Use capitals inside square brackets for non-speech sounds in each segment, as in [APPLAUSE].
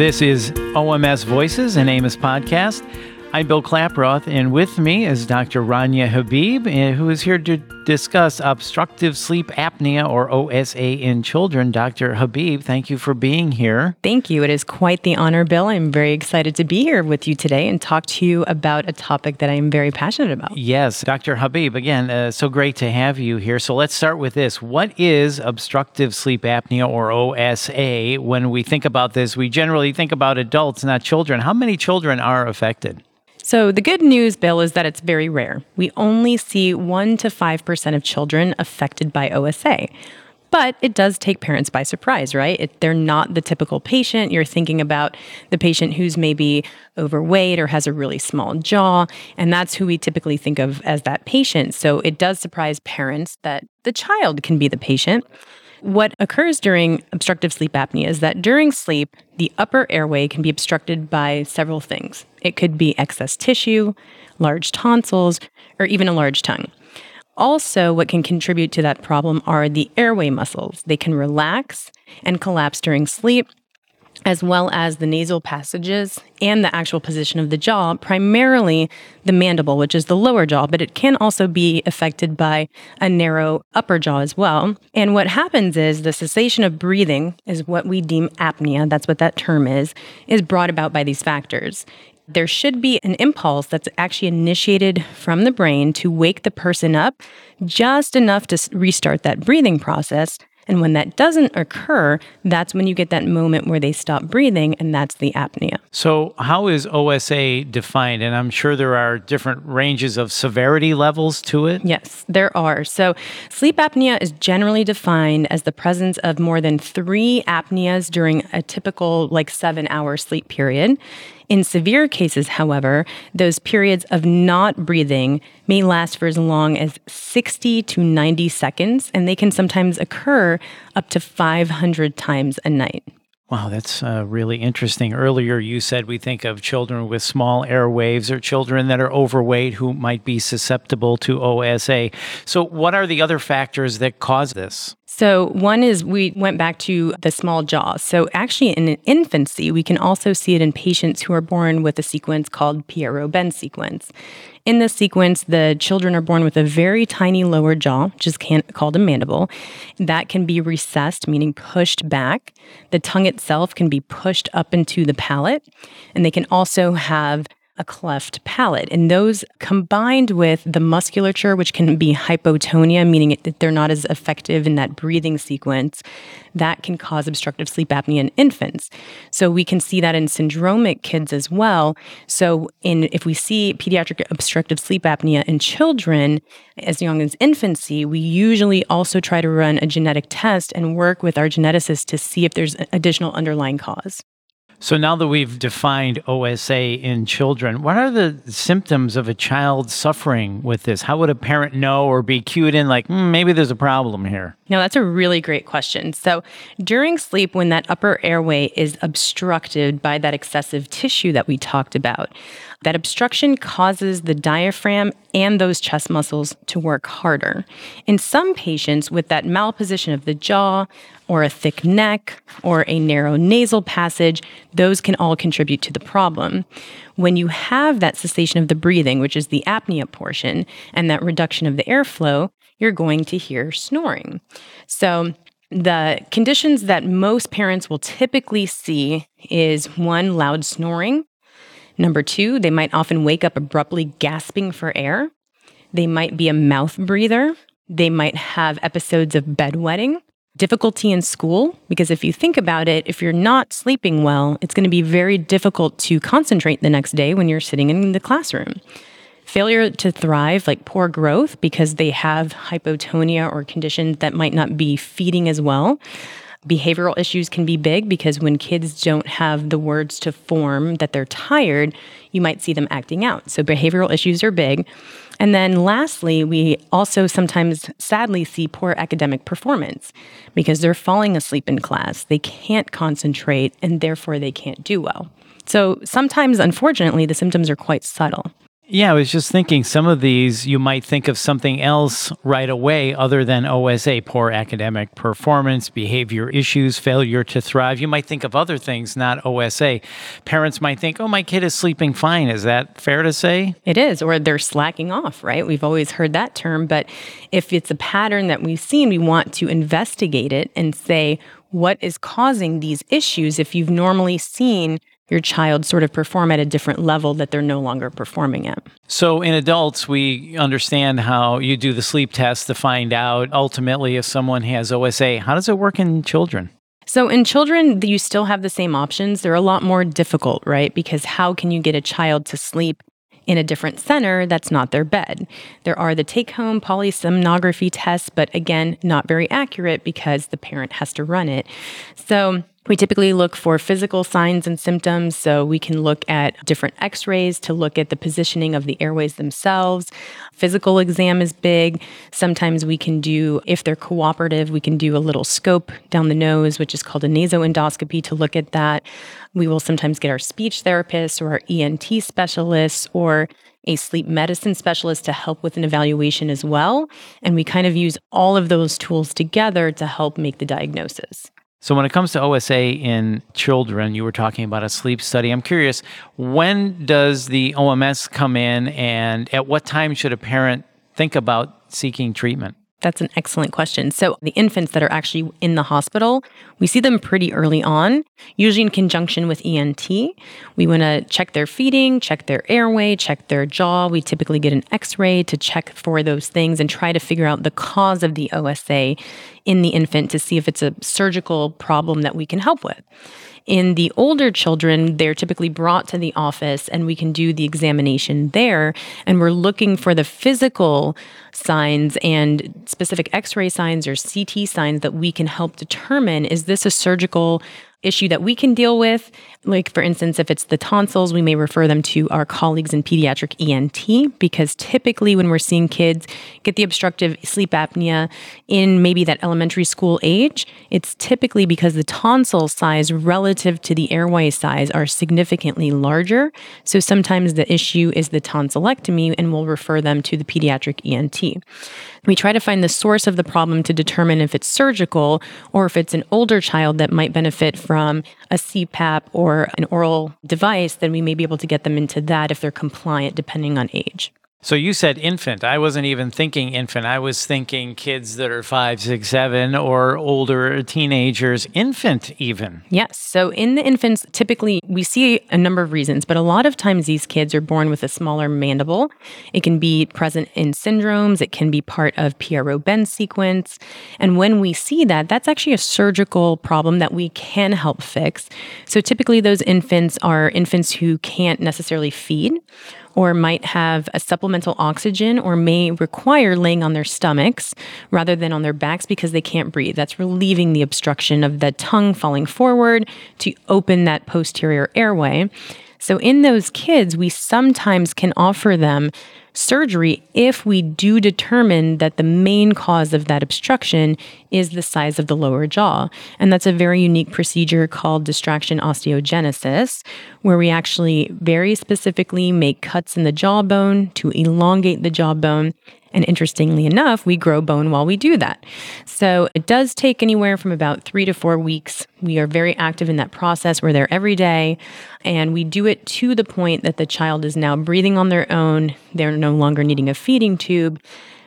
This is OMS Voices, an AAOMS podcast. I'm Bill Klaproth, and with me is Dr. Rania Habib, eh, who is here to discuss obstructive sleep apnea or OSA in children. Dr. Habib, thank you for being here. Thank you. It is quite the honor, Bill. I'm very excited to be here with you today and talk to you about a topic that I'm very passionate about. Yes, Dr. Habib, again, uh, so great to have you here. So let's start with this. What is obstructive sleep apnea or OSA? When we think about this, we generally think about adults, not children. How many children are affected? So, the good news, Bill, is that it's very rare. We only see 1% to 5% of children affected by OSA. But it does take parents by surprise, right? It, they're not the typical patient. You're thinking about the patient who's maybe overweight or has a really small jaw, and that's who we typically think of as that patient. So it does surprise parents that the child can be the patient. What occurs during obstructive sleep apnea is that during sleep, the upper airway can be obstructed by several things. It could be excess tissue, large tonsils, or even a large tongue. Also, what can contribute to that problem are the airway muscles. They can relax and collapse during sleep, as well as the nasal passages and the actual position of the jaw, primarily the mandible, which is the lower jaw, but it can also be affected by a narrow upper jaw as well. And what happens is the cessation of breathing is what we deem apnea, that's what that term is, is brought about by these factors. There should be an impulse that's actually initiated from the brain to wake the person up just enough to restart that breathing process and when that doesn't occur, that's when you get that moment where they stop breathing, and that's the apnea. So, how is OSA defined? And I'm sure there are different ranges of severity levels to it. Yes, there are. So, sleep apnea is generally defined as the presence of more than three apneas during a typical, like, seven hour sleep period. In severe cases, however, those periods of not breathing may last for as long as 60 to 90 seconds, and they can sometimes occur up to 500 times a night. Wow, that's uh, really interesting. Earlier, you said we think of children with small airwaves or children that are overweight who might be susceptible to OSA. So, what are the other factors that cause this? So, one is we went back to the small jaw. So, actually, in infancy, we can also see it in patients who are born with a sequence called Pierre Robin sequence. In this sequence, the children are born with a very tiny lower jaw, which is called a mandible. That can be recessed, meaning pushed back. The tongue itself can be pushed up into the palate, and they can also have a cleft palate. And those combined with the musculature, which can be hypotonia, meaning that they're not as effective in that breathing sequence, that can cause obstructive sleep apnea in infants. So we can see that in syndromic kids as well. So in if we see pediatric obstructive sleep apnea in children as young as infancy, we usually also try to run a genetic test and work with our geneticists to see if there's additional underlying cause. So now that we've defined OSA in children, what are the symptoms of a child suffering with this? How would a parent know or be cued in like, mm, maybe there's a problem here? No, that's a really great question. So during sleep, when that upper airway is obstructed by that excessive tissue that we talked about, that obstruction causes the diaphragm and those chest muscles to work harder. In some patients with that malposition of the jaw, or a thick neck, or a narrow nasal passage, those can all contribute to the problem. When you have that cessation of the breathing, which is the apnea portion, and that reduction of the airflow, you're going to hear snoring. So, the conditions that most parents will typically see is one, loud snoring, Number two, they might often wake up abruptly gasping for air. They might be a mouth breather. They might have episodes of bedwetting, difficulty in school, because if you think about it, if you're not sleeping well, it's going to be very difficult to concentrate the next day when you're sitting in the classroom. Failure to thrive, like poor growth, because they have hypotonia or conditions that might not be feeding as well. Behavioral issues can be big because when kids don't have the words to form that they're tired, you might see them acting out. So behavioral issues are big. And then lastly, we also sometimes sadly see poor academic performance because they're falling asleep in class. They can't concentrate and therefore they can't do well. So sometimes, unfortunately, the symptoms are quite subtle. Yeah, I was just thinking some of these you might think of something else right away other than OSA, poor academic performance, behavior issues, failure to thrive. You might think of other things, not OSA. Parents might think, oh, my kid is sleeping fine. Is that fair to say? It is, or they're slacking off, right? We've always heard that term. But if it's a pattern that we've seen, we want to investigate it and say, what is causing these issues if you've normally seen your child sort of perform at a different level that they're no longer performing at. So, in adults, we understand how you do the sleep test to find out ultimately if someone has OSA. How does it work in children? So, in children, you still have the same options. They're a lot more difficult, right? Because how can you get a child to sleep in a different center that's not their bed. There are the take home polysomnography tests, but again, not very accurate because the parent has to run it. So, we typically look for physical signs and symptoms. So we can look at different x rays to look at the positioning of the airways themselves. Physical exam is big. Sometimes we can do, if they're cooperative, we can do a little scope down the nose, which is called a nasoendoscopy to look at that. We will sometimes get our speech therapist or our ENT specialists or a sleep medicine specialist to help with an evaluation as well. And we kind of use all of those tools together to help make the diagnosis. So, when it comes to OSA in children, you were talking about a sleep study. I'm curious, when does the OMS come in, and at what time should a parent think about seeking treatment? That's an excellent question. So, the infants that are actually in the hospital, we see them pretty early on, usually in conjunction with ENT. We want to check their feeding, check their airway, check their jaw. We typically get an x ray to check for those things and try to figure out the cause of the OSA in the infant to see if it's a surgical problem that we can help with. In the older children, they're typically brought to the office and we can do the examination there. And we're looking for the physical signs and specific x ray signs or CT signs that we can help determine is this a surgical issue that we can deal with. Like, for instance, if it's the tonsils, we may refer them to our colleagues in pediatric ENT because typically when we're seeing kids get the obstructive sleep apnea in maybe that elementary school age, it's typically because the tonsil size relative to the airway size are significantly larger. So sometimes the issue is the tonsillectomy and we'll refer them to the pediatric ENT. We try to find the source of the problem to determine if it's surgical or if it's an older child that might benefit from a CPAP or an oral device, then we may be able to get them into that if they're compliant, depending on age. So you said infant. I wasn't even thinking infant. I was thinking kids that are five, six, seven, or older teenagers, infant even. Yes. So in the infants, typically we see a number of reasons, but a lot of times these kids are born with a smaller mandible. It can be present in syndromes, it can be part of Pierre Robin's sequence. And when we see that, that's actually a surgical problem that we can help fix. So typically those infants are infants who can't necessarily feed or might have a supplemental oxygen or may require laying on their stomachs rather than on their backs because they can't breathe. That's relieving the obstruction of the tongue falling forward to open that posterior airway. So, in those kids, we sometimes can offer them surgery if we do determine that the main cause of that obstruction is the size of the lower jaw. And that's a very unique procedure called distraction osteogenesis, where we actually very specifically make cuts in the jawbone to elongate the jawbone and interestingly enough, we grow bone while we do that. So it does take anywhere from about three to four weeks. We are very active in that process. We're there every day. And we do it to the point that the child is now breathing on their own. They're no longer needing a feeding tube.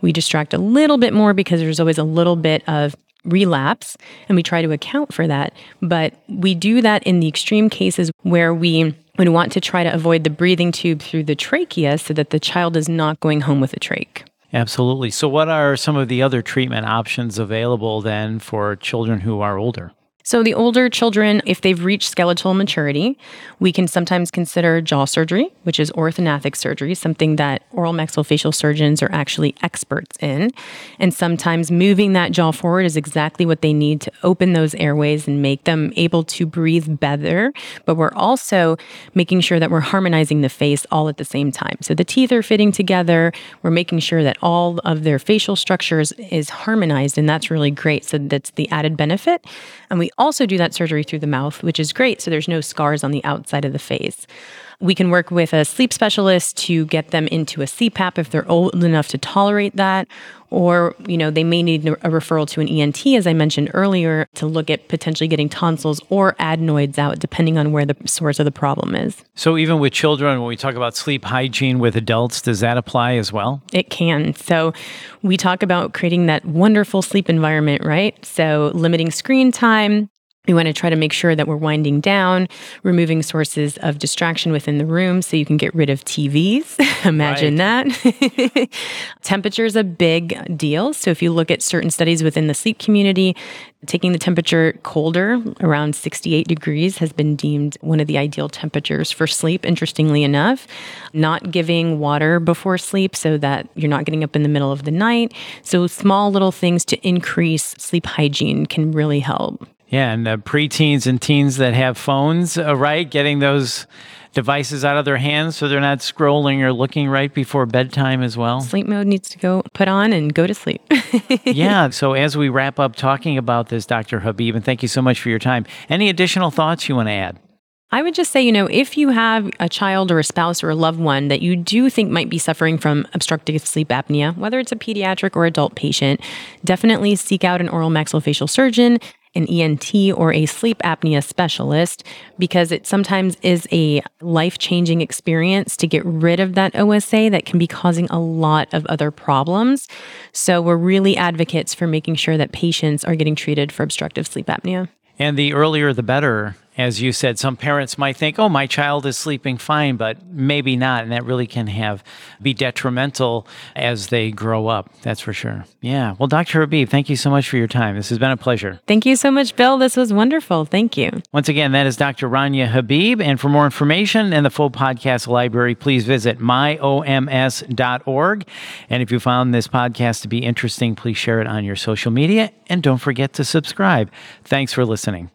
We distract a little bit more because there's always a little bit of relapse and we try to account for that. But we do that in the extreme cases where we would want to try to avoid the breathing tube through the trachea so that the child is not going home with a trach. Absolutely. So, what are some of the other treatment options available then for children who are older? So, the older children, if they've reached skeletal maturity, we can sometimes consider jaw surgery, which is orthognathic surgery, something that oral maxillofacial surgeons are actually experts in. And sometimes moving that jaw forward is exactly what they need to open those airways and make them able to breathe better. But we're also making sure that we're harmonizing the face all at the same time. So, the teeth are fitting together. We're making sure that all of their facial structures is harmonized, and that's really great. So, that's the added benefit. And we also do that surgery through the mouth, which is great. So there's no scars on the outside of the face. We can work with a sleep specialist to get them into a CPAP if they're old enough to tolerate that. Or, you know, they may need a referral to an ENT, as I mentioned earlier, to look at potentially getting tonsils or adenoids out, depending on where the source of the problem is. So, even with children, when we talk about sleep hygiene with adults, does that apply as well? It can. So, we talk about creating that wonderful sleep environment, right? So, limiting screen time, we want to try to make sure that we're winding down, removing sources of distraction within the room so you can get rid of TVs. [LAUGHS] Imagine that. [LAUGHS] temperature is a big deal. So, if you look at certain studies within the sleep community, taking the temperature colder, around 68 degrees, has been deemed one of the ideal temperatures for sleep, interestingly enough. Not giving water before sleep so that you're not getting up in the middle of the night. So, small little things to increase sleep hygiene can really help. Yeah, and uh, preteens and teens that have phones, uh, right? Getting those devices out of their hands so they're not scrolling or looking right before bedtime as well. Sleep mode needs to go put on and go to sleep. [LAUGHS] yeah. So as we wrap up talking about this, Dr. Habib, and thank you so much for your time. Any additional thoughts you want to add? I would just say, you know, if you have a child or a spouse or a loved one that you do think might be suffering from obstructive sleep apnea, whether it's a pediatric or adult patient, definitely seek out an oral maxillofacial surgeon an ENT or a sleep apnea specialist because it sometimes is a life changing experience to get rid of that OSA that can be causing a lot of other problems. So, we're really advocates for making sure that patients are getting treated for obstructive sleep apnea. And the earlier the better as you said, some parents might think, "Oh, my child is sleeping fine," but maybe not, and that really can have be detrimental as they grow up. That's for sure. Yeah. Well, Dr. Habib, thank you so much for your time. This has been a pleasure. Thank you so much, Bill. This was wonderful. Thank you. Once again, that is Dr. Rania Habib, and for more information and the full podcast library, please visit myoms.org. And if you found this podcast to be interesting, please share it on your social media, and don't forget to subscribe. Thanks for listening.